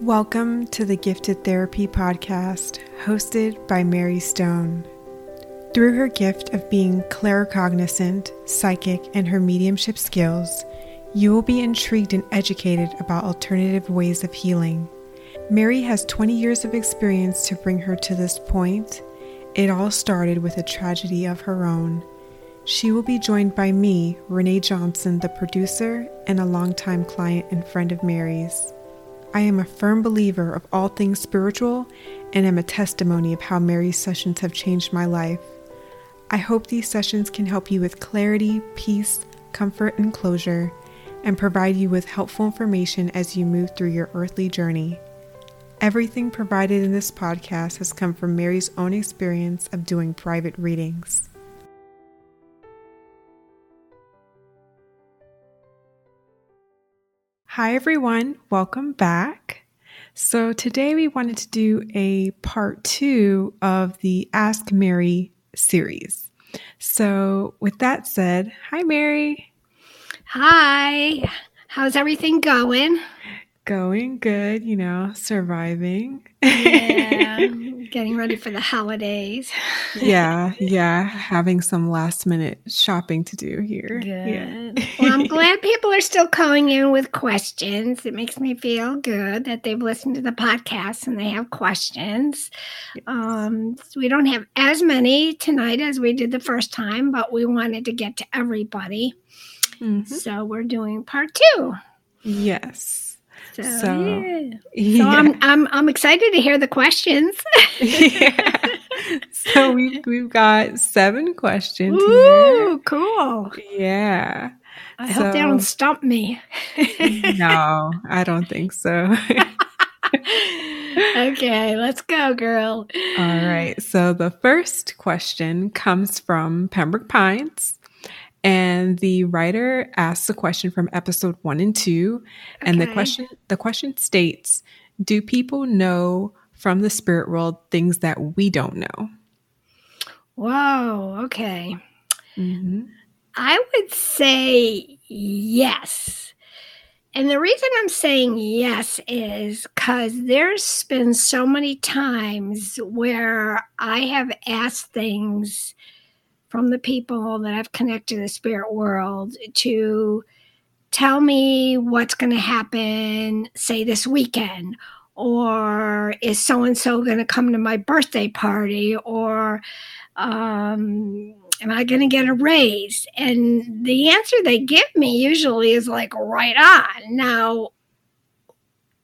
Welcome to the Gifted Therapy Podcast, hosted by Mary Stone. Through her gift of being claircognizant, psychic, and her mediumship skills, you will be intrigued and educated about alternative ways of healing. Mary has 20 years of experience to bring her to this point. It all started with a tragedy of her own. She will be joined by me, Renee Johnson, the producer, and a longtime client and friend of Mary's. I am a firm believer of all things spiritual and am a testimony of how Mary's sessions have changed my life. I hope these sessions can help you with clarity, peace, comfort, and closure, and provide you with helpful information as you move through your earthly journey. Everything provided in this podcast has come from Mary's own experience of doing private readings. Hi, everyone. Welcome back. So, today we wanted to do a part two of the Ask Mary series. So, with that said, hi, Mary. Hi. How's everything going? Going good, you know, surviving. Yeah, getting ready for the holidays. yeah, yeah, having some last minute shopping to do here. Good. Yeah. well, I'm glad people are still calling in with questions. It makes me feel good that they've listened to the podcast and they have questions. Um, we don't have as many tonight as we did the first time, but we wanted to get to everybody. Mhm. So we're doing part two. Yes. So, So, yeah. So. I'm, I'm I'm excited to hear the questions. yeah. So we we've got seven questions here. Ooh, cool. Yeah. I hope they don't stump me. No, I don't think so. okay, let's go, girl. All right. So the first question comes from Pembroke Pines. And the writer asks a question from episode one and two. And the question the question states, Do people know from the spirit world things that we don't know? Whoa, okay. Mm-hmm. I would say yes. And the reason I'm saying yes is because there's been so many times where I have asked things from the people that I've connected to the spirit world to tell me what's going to happen, say this weekend, or is so and so going to come to my birthday party, or um, am I going to get a raise? And the answer they give me usually is like right on. Now,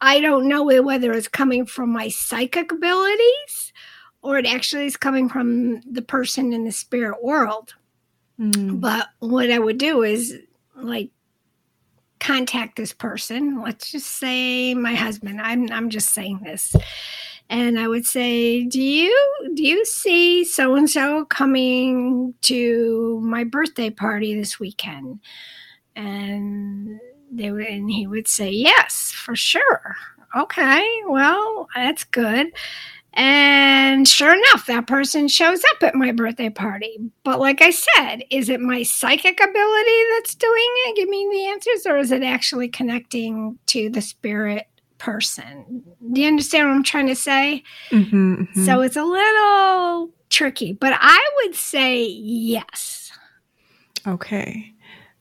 I don't know whether it's coming from my psychic abilities or it actually is coming from the person in the spirit world. Mm. But what I would do is like contact this person. Let's just say my husband. I'm I'm just saying this. And I would say, "Do you do you see so and so coming to my birthday party this weekend?" And they would, and he would say, "Yes, for sure." Okay, well, that's good. And sure enough, that person shows up at my birthday party. But like I said, is it my psychic ability that's doing it, giving me the answers, or is it actually connecting to the spirit person? Do you understand what I'm trying to say? Mhm, mhm. So it's a little tricky, but I would say yes. Okay.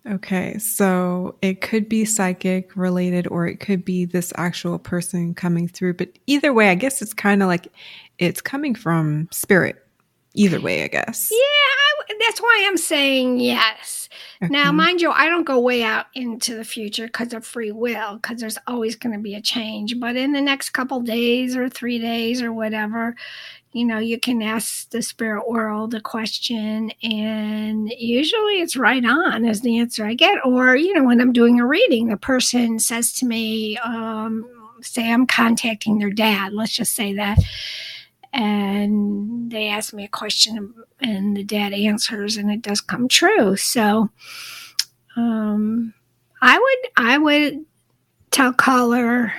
Okay. So it could be psychic related or it could be this actual person coming through. But either way, I guess it's kind of like it's coming from spirit. Either way, I guess. Yeah, I that's why I'm saying yes. Now, mind you, I don't go way out into the future because of free will, because there's always going to be a change. But in the next couple days or three days or whatever, you know, you can ask the spirit world a question, and usually it's right on as the answer I get. Or, you know, when I'm doing a reading, the person says to me, um, say I'm contacting their dad, let's just say that. And they ask me a question, and the dad answers, and it does come true. So, um, I would I would tell caller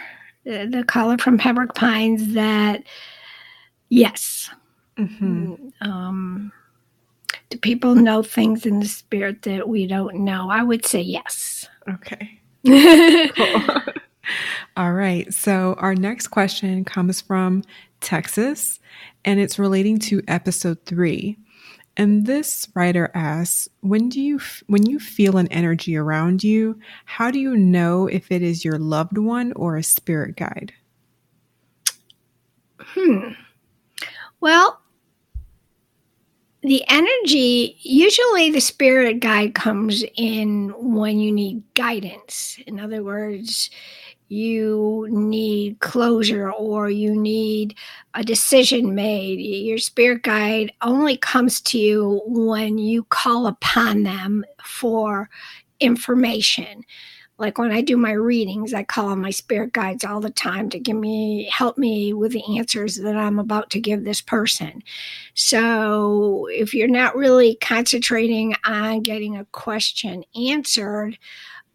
the, the caller from Pembroke Pines that yes, Mhm. um, do people know things in the spirit that we don't know? I would say yes. Okay. Cool. All right. So our next question comes from Texas and it's relating to episode 3. And this writer asks, when do you when you feel an energy around you, how do you know if it is your loved one or a spirit guide? Hmm. Well, the energy, usually the spirit guide comes in when you need guidance. In other words, you need closure or you need a decision made. Your spirit guide only comes to you when you call upon them for information like when I do my readings, I call on my spirit guides all the time to give me, help me with the answers that I'm about to give this person. So if you're not really concentrating on getting a question answered,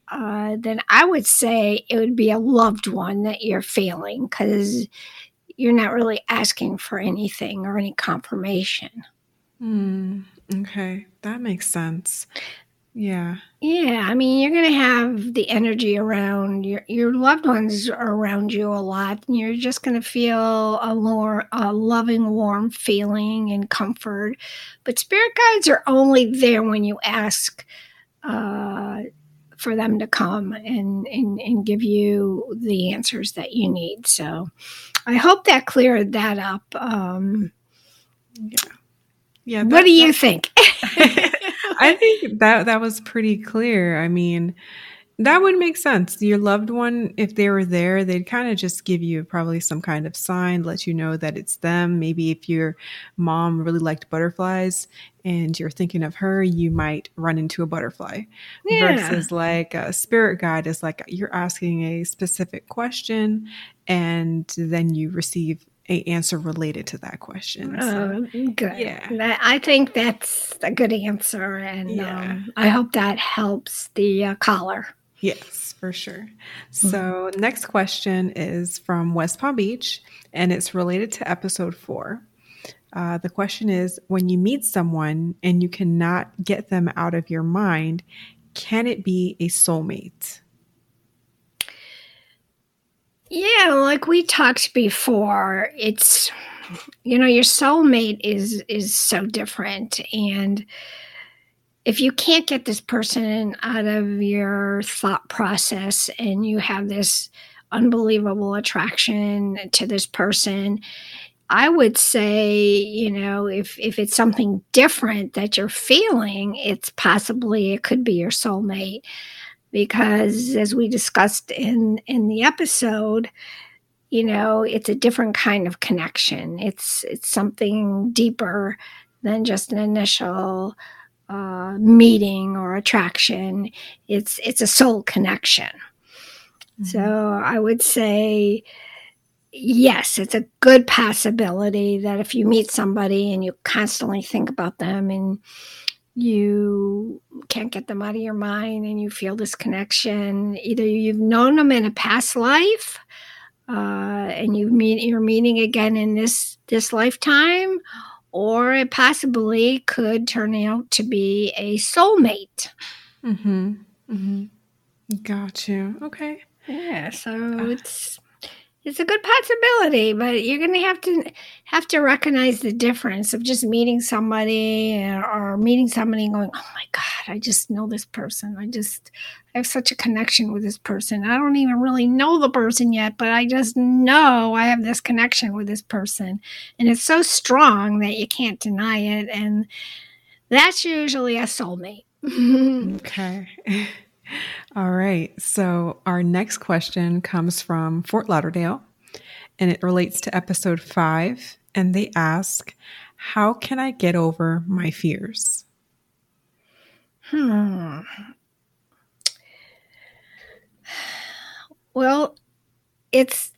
uh, then I would say it would be a loved one that you're feeling because you're not really asking for anything or any confirmation. Mm, okay, that makes sense. Yeah. Yeah, I mean, you're going to have the energy around your your loved ones around you a lot, and you're just going to feel a more a loving, warm feeling and comfort. But spirit guides are only there when you ask uh, for them to come and, and and give you the answers that you need. So, I hope that cleared that up. Um, yeah. Yeah. That, what do you think? I think that that was pretty clear. I mean, that would make sense. Your loved one, if they were there, they'd kind of just give you probably some kind of sign, let you know that it's them. Maybe if your mom really liked butterflies and you're thinking of her, you might run into a butterfly. Yeah. Versus like a spirit guide is like you're asking a specific question and then you receive a answer related to that question. So, oh, good. Yeah, I think that's a good answer, and yeah. um, I hope that helps the uh, caller. Yes, for sure. Mm-hmm. So, next question is from West Palm Beach, and it's related to episode four. Uh, the question is When you meet someone and you cannot get them out of your mind, can it be a soulmate? Yeah, like we talked before, it's you know, your soulmate is is so different and if you can't get this person out of your thought process and you have this unbelievable attraction to this person, I would say, you know, if if it's something different that you're feeling, it's possibly it could be your soulmate because as we discussed in in the episode you know it's a different kind of connection. It's it's something deeper than just an initial uh, meeting or attraction. It's it's a soul connection. Mm-hmm. so i would say yes it's a good possibility that if you meet somebody and you constantly think about them and you can't get them out of your mind and you feel this connection. Either you've known them in a past life uh, and you meet you're meeting again in this this lifetime, or it possibly could turn out to be a soulmate. Mm-hmm. Mm-hmm. Got you. Okay. Yeah. So uh, it's it's a good possibility, but you're going to have to have to recognize the difference of just meeting somebody uh, or, meeting somebody and going, "Oh my god, I just know this person. I just I have such a connection with this person. I don't even really know the person yet, but I just know I have this connection with this person." And it's so strong that you can't deny it and that's usually a soulmate. okay. All right. So our next question comes from Fort Lauderdale and it relates to episode five. And they ask, How can I get over my fears? Hmm. Well, it's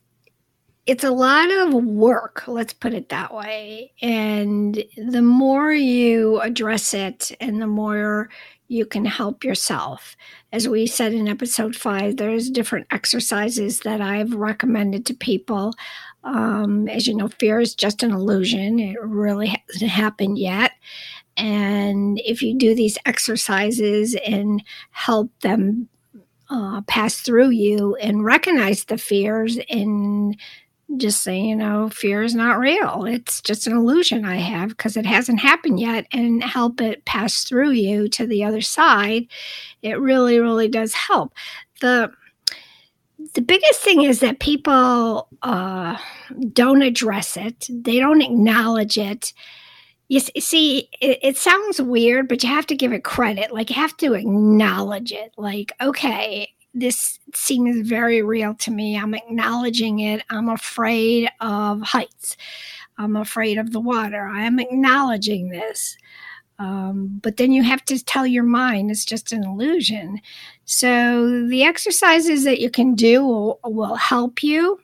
it's a lot of work, let's put it that way. And the more you address it and the more you can help yourself. As we said in episode five, there's different exercises that I've recommended to people. Um, as you know, fear is just an illusion, it really hasn't happened yet. And if you do these exercises and help them uh, pass through you and recognize the fears and just say, you know, fear is not real. It's just an illusion I have because it hasn't happened yet and help it pass through you to the other side. It really, really does help. The the biggest thing is that people uh, don't address it. They don't acknowledge it. You see, it, it, sounds weird, but you have to give it credit. Like you have to acknowledge it. Like, okay, this seems very real to me. I'm acknowledging it. I'm afraid of heights. I'm afraid of the water. I am acknowledging this. Um, but then you have to tell your mind it's just an illusion. So the exercises that you can do will, will help you.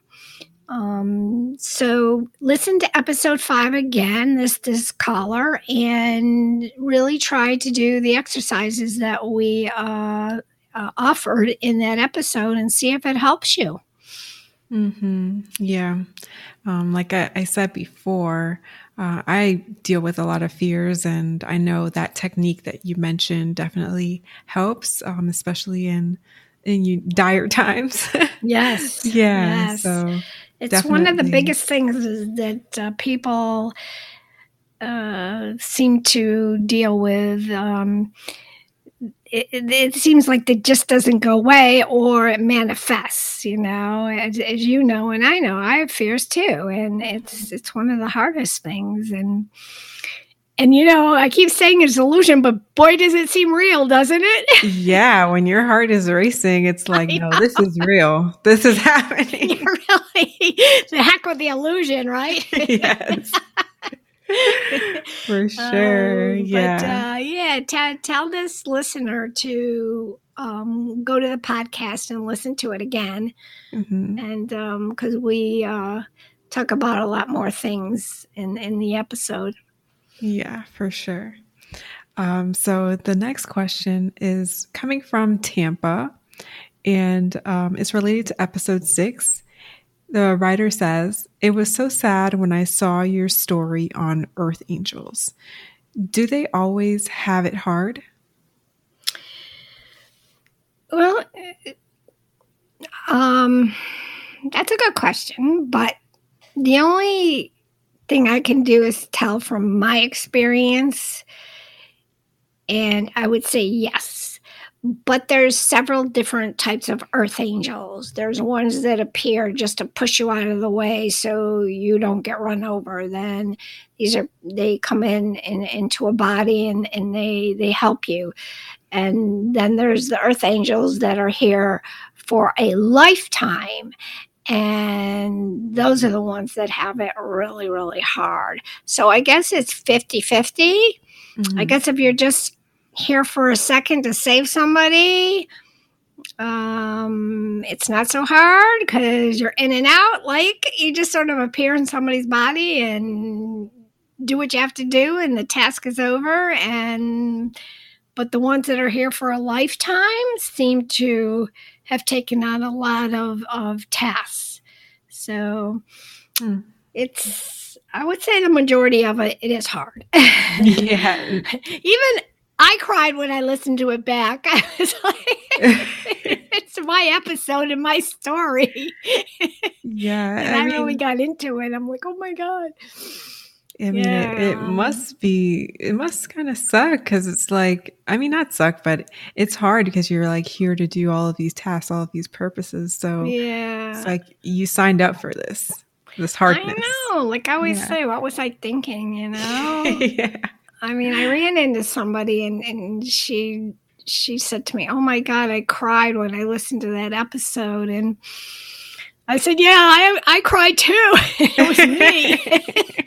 Um, so listen to episode five again, this this caller, and really try to do the exercises that we uh, uh, offered in that episode and see if it helps you. Mm-hmm. Yeah. Um, like I, I, said before, uh, I deal with a lot of fears, and I know that technique that you mentioned definitely helps, um, especially in in you, dire times. yes. yeah. Yes. So it's definitely. one of the biggest things that uh, people uh, seem to deal with. Um, it, it, seems like it just doesn't go away or it manifests you know as, as, you know and i know i have fears too and it's mm-hmm. it's one of the hardest things and and you know i keep saying it's illusion but boy does it seem real doesn't it? Yeah when your heart is racing it's like no this is real. This is happening. really the heck with the illusion right? Yes For sure. Um, yeah. But uh, yeah, t- tell this listener to um, go to the podcast and listen to it again. Mm-hmm. And because um, we uh, talk about a lot more things in, in the episode. Yeah, for sure. Um, so the next question is coming from Tampa and um, it's related to episode six. The writer says, It was so sad when I saw your story on Earth Angels. Do they always have it hard? Well, um, that's a good question, but the only thing I can do is tell from my experience. And I would say yes but there's several different types of earth angels. There's ones that appear just to push you out of the way so you don't get run over. Then these are they come in, in into a body and, and they they help you. And then there's the earth angels that are here for a lifetime. And those are the ones that have it really really hard. So i guess it's 50 50 mm-hmm. i guess if you're just here for a second to save somebody, um, it's not so hard because you're in and out. Like you just sort of appear in somebody's body and do what you have to do, and the task is over. And but the ones that are here for a lifetime seem to have taken on a lot of of tasks. So mm. it's I would say the majority of it it is hard. yeah. Even I cried when I listened to it back. I was like, it's my episode and my story. Yeah. and I, I mean, really got into it. I'm like, oh my God. I mean, yeah. it, it, must be, it must kind of suck because it's like, I mean, not suck, but it's hard because you're like here to do all of these tasks, all of these purposes. So yeah, it's like you signed up for this, this hardness. I know. Like I always yeah. say, what was I thinking, you know? yeah. I mean, I ran into somebody and, and she she said to me, "Oh my god, I cried when I listened to that episode." And I said, "Yeah, I I cried too. it was me."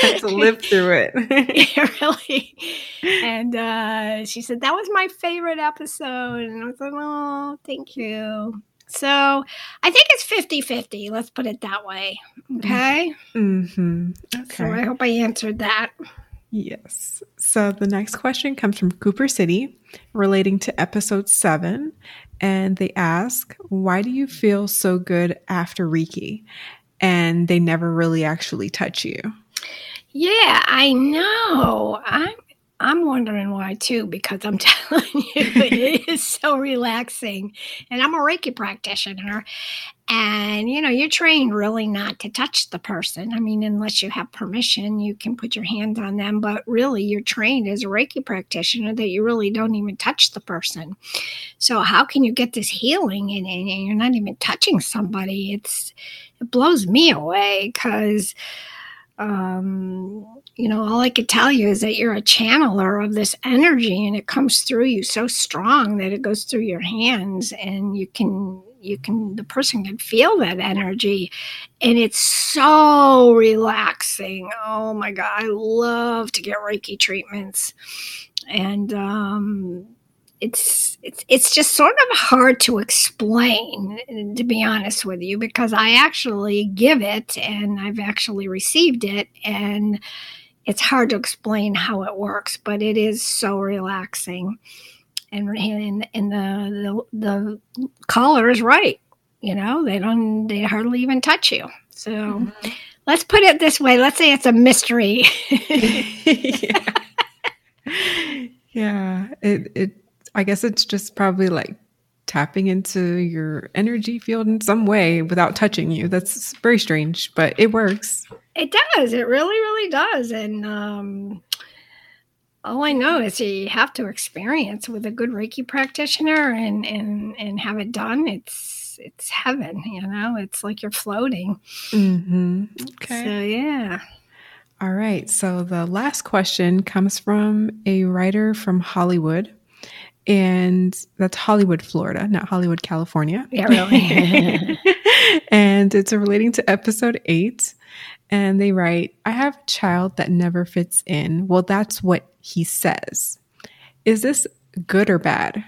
had to live through it. yeah, really. And uh, she said that was my favorite episode, and I was like, "Oh, thank you." So I think it's 50 50. Let's put it that way. Okay. Mm-hmm. Okay. So I hope I answered that. Yes. So the next question comes from Cooper City relating to episode seven. And they ask, Why do you feel so good after Reiki? And they never really actually touch you. Yeah, I know. I'm I'm wondering why too, because I'm telling you, it is so relaxing. And I'm a Reiki practitioner. And, you know, you're trained really not to touch the person. I mean, unless you have permission, you can put your hand on them. But really, you're trained as a Reiki practitioner that you really don't even touch the person. So, how can you get this healing and, and you're not even touching somebody? It's, it blows me away because, um, you know, all I could tell you is that you're a channeler of this energy and it comes through you so strong that it goes through your hands and you can you can the person can feel that energy. And it's so relaxing. Oh my god i love to get reiki treatments. And um it's it's it's just sort of hard to explain to be honest with you because i actually give it and i've actually received it. And it's hard to explain how it works but it is so relaxing and and, and the, the the caller is right. You know, they don't they hardly even touch you. So mm-hmm. let's put it this way. Let's say it's a mystery. yeah. yeah. It it I guess it's just probably like tapping into your energy field in some way without touching you. That's very strange, but it works. It does. It really, really does. And um all I know is you have to experience with a good Reiki practitioner and and and have it done. It's it's heaven, you know. It's like you're floating. Mm-hmm. Okay. So yeah. All right. So the last question comes from a writer from Hollywood. And that's Hollywood, Florida, not Hollywood, California. Yeah, really. and it's relating to episode eight and they write, I have a child that never fits in. Well, that's what he says. Is this good or bad?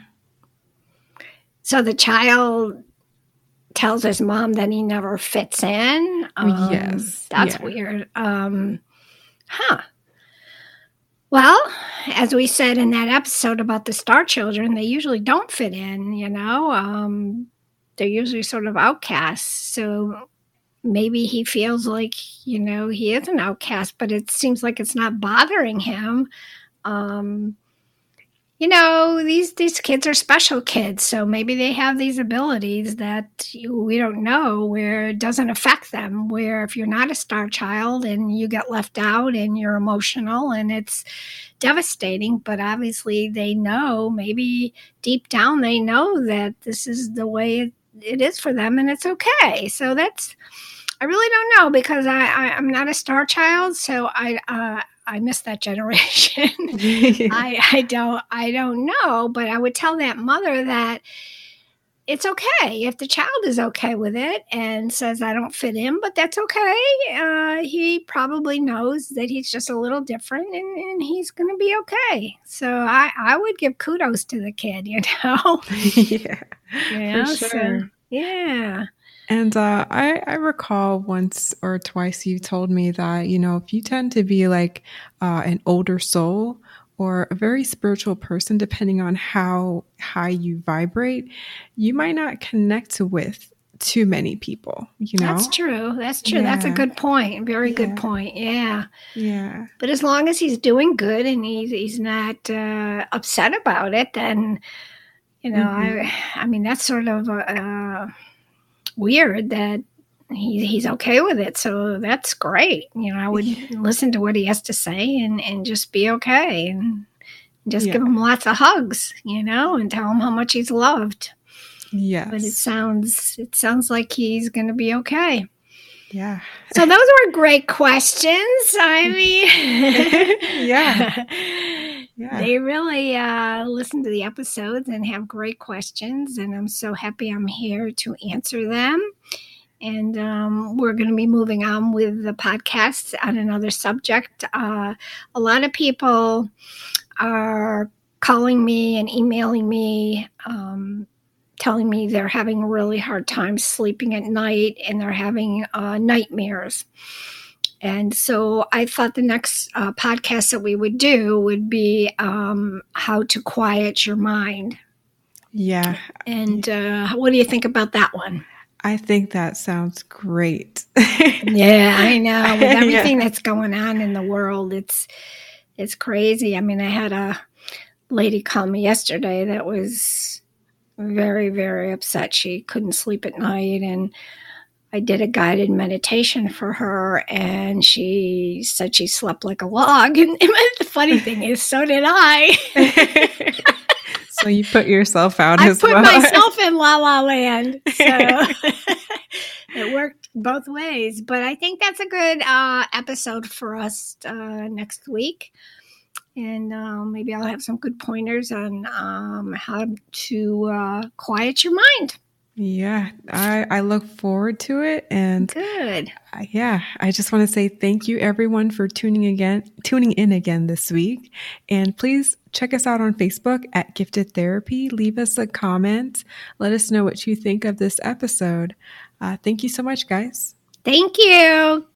So the child tells his mom that he never fits in. Um, yes. That's yeah. weird. Um, huh. Well, as we said in that episode about the star children, they usually don't fit in, you know. Um, they're usually sort of outcasts. So maybe he feels like you know he is an outcast but it seems like it's not bothering him um you know these these kids are special kids so maybe they have these abilities that we don't know where it doesn't affect them where if you're not a star child and you get left out and you're emotional and it's devastating but obviously they know maybe deep down they know that this is the way it, it is for them and it's okay. So that's I really don't know because I, I am not a star child, so I uh, I miss that generation. I I don't I don't know, but I would tell that mother that it's okay if the child is okay with it and says I don't fit in, but that's okay. Uh, he probably knows that he's just a little different, and, and he's going to be okay. So I I would give kudos to the kid, you know. yeah, for sure. So, yeah. And uh, I, I recall once or twice you told me that, you know, if you tend to be like uh, an older soul or a very spiritual person, depending on how high you vibrate, you might not connect with too many people, you know? That's true. That's true. Yeah. That's a good point. Very yeah. good point. Yeah. Yeah. But as long as he's doing good and he's, he's not uh, upset about it, then, you know, mm-hmm. I, I mean, that's sort of a, weird that he, he's okay with it. So that's great. You know, I would listen to what he has to say and, and just be okay and just yeah. give him lots of hugs, you know, and tell him how much he's loved. Yeah. But it sounds it sounds like he's to be okay. Yeah. So those were great questions. I mean, yeah. Yeah. They really uh, listen to the episodes and have great questions, and I'm so happy I'm here to answer them. And um, we're going to be moving on with the podcast on another subject. Uh, a lot of people are calling me and emailing me, um, telling me they're having a really hard time sleeping at night and they're having uh, nightmares. And so I thought the next uh, podcast that we would do would be um, how to quiet your mind. Yeah. And uh, what do you think about that one? I think that sounds great. yeah, I know. With everything yeah. that's going on in the world, it's it's crazy. I mean, I had a lady call me yesterday that was very, very upset. She couldn't sleep at night. And I did a guided meditation for her, and she said she slept like a log. And, and the funny thing is, so did I. so you put yourself out I as put well. myself in la la land. So it worked both ways. But I think that's a good uh, episode for us uh, next week. And uh, maybe I'll have some good pointers on um, how to uh, quiet your mind. Yeah, I, I look forward to it. And Good. uh, yeah, I just want to say thank you everyone for tuning again, tuning in again this week. And please check us out on Facebook at Gifted Therapy. Leave us a comment. Let us know what you think of this episode. Uh, thank you so much, guys. Thank you.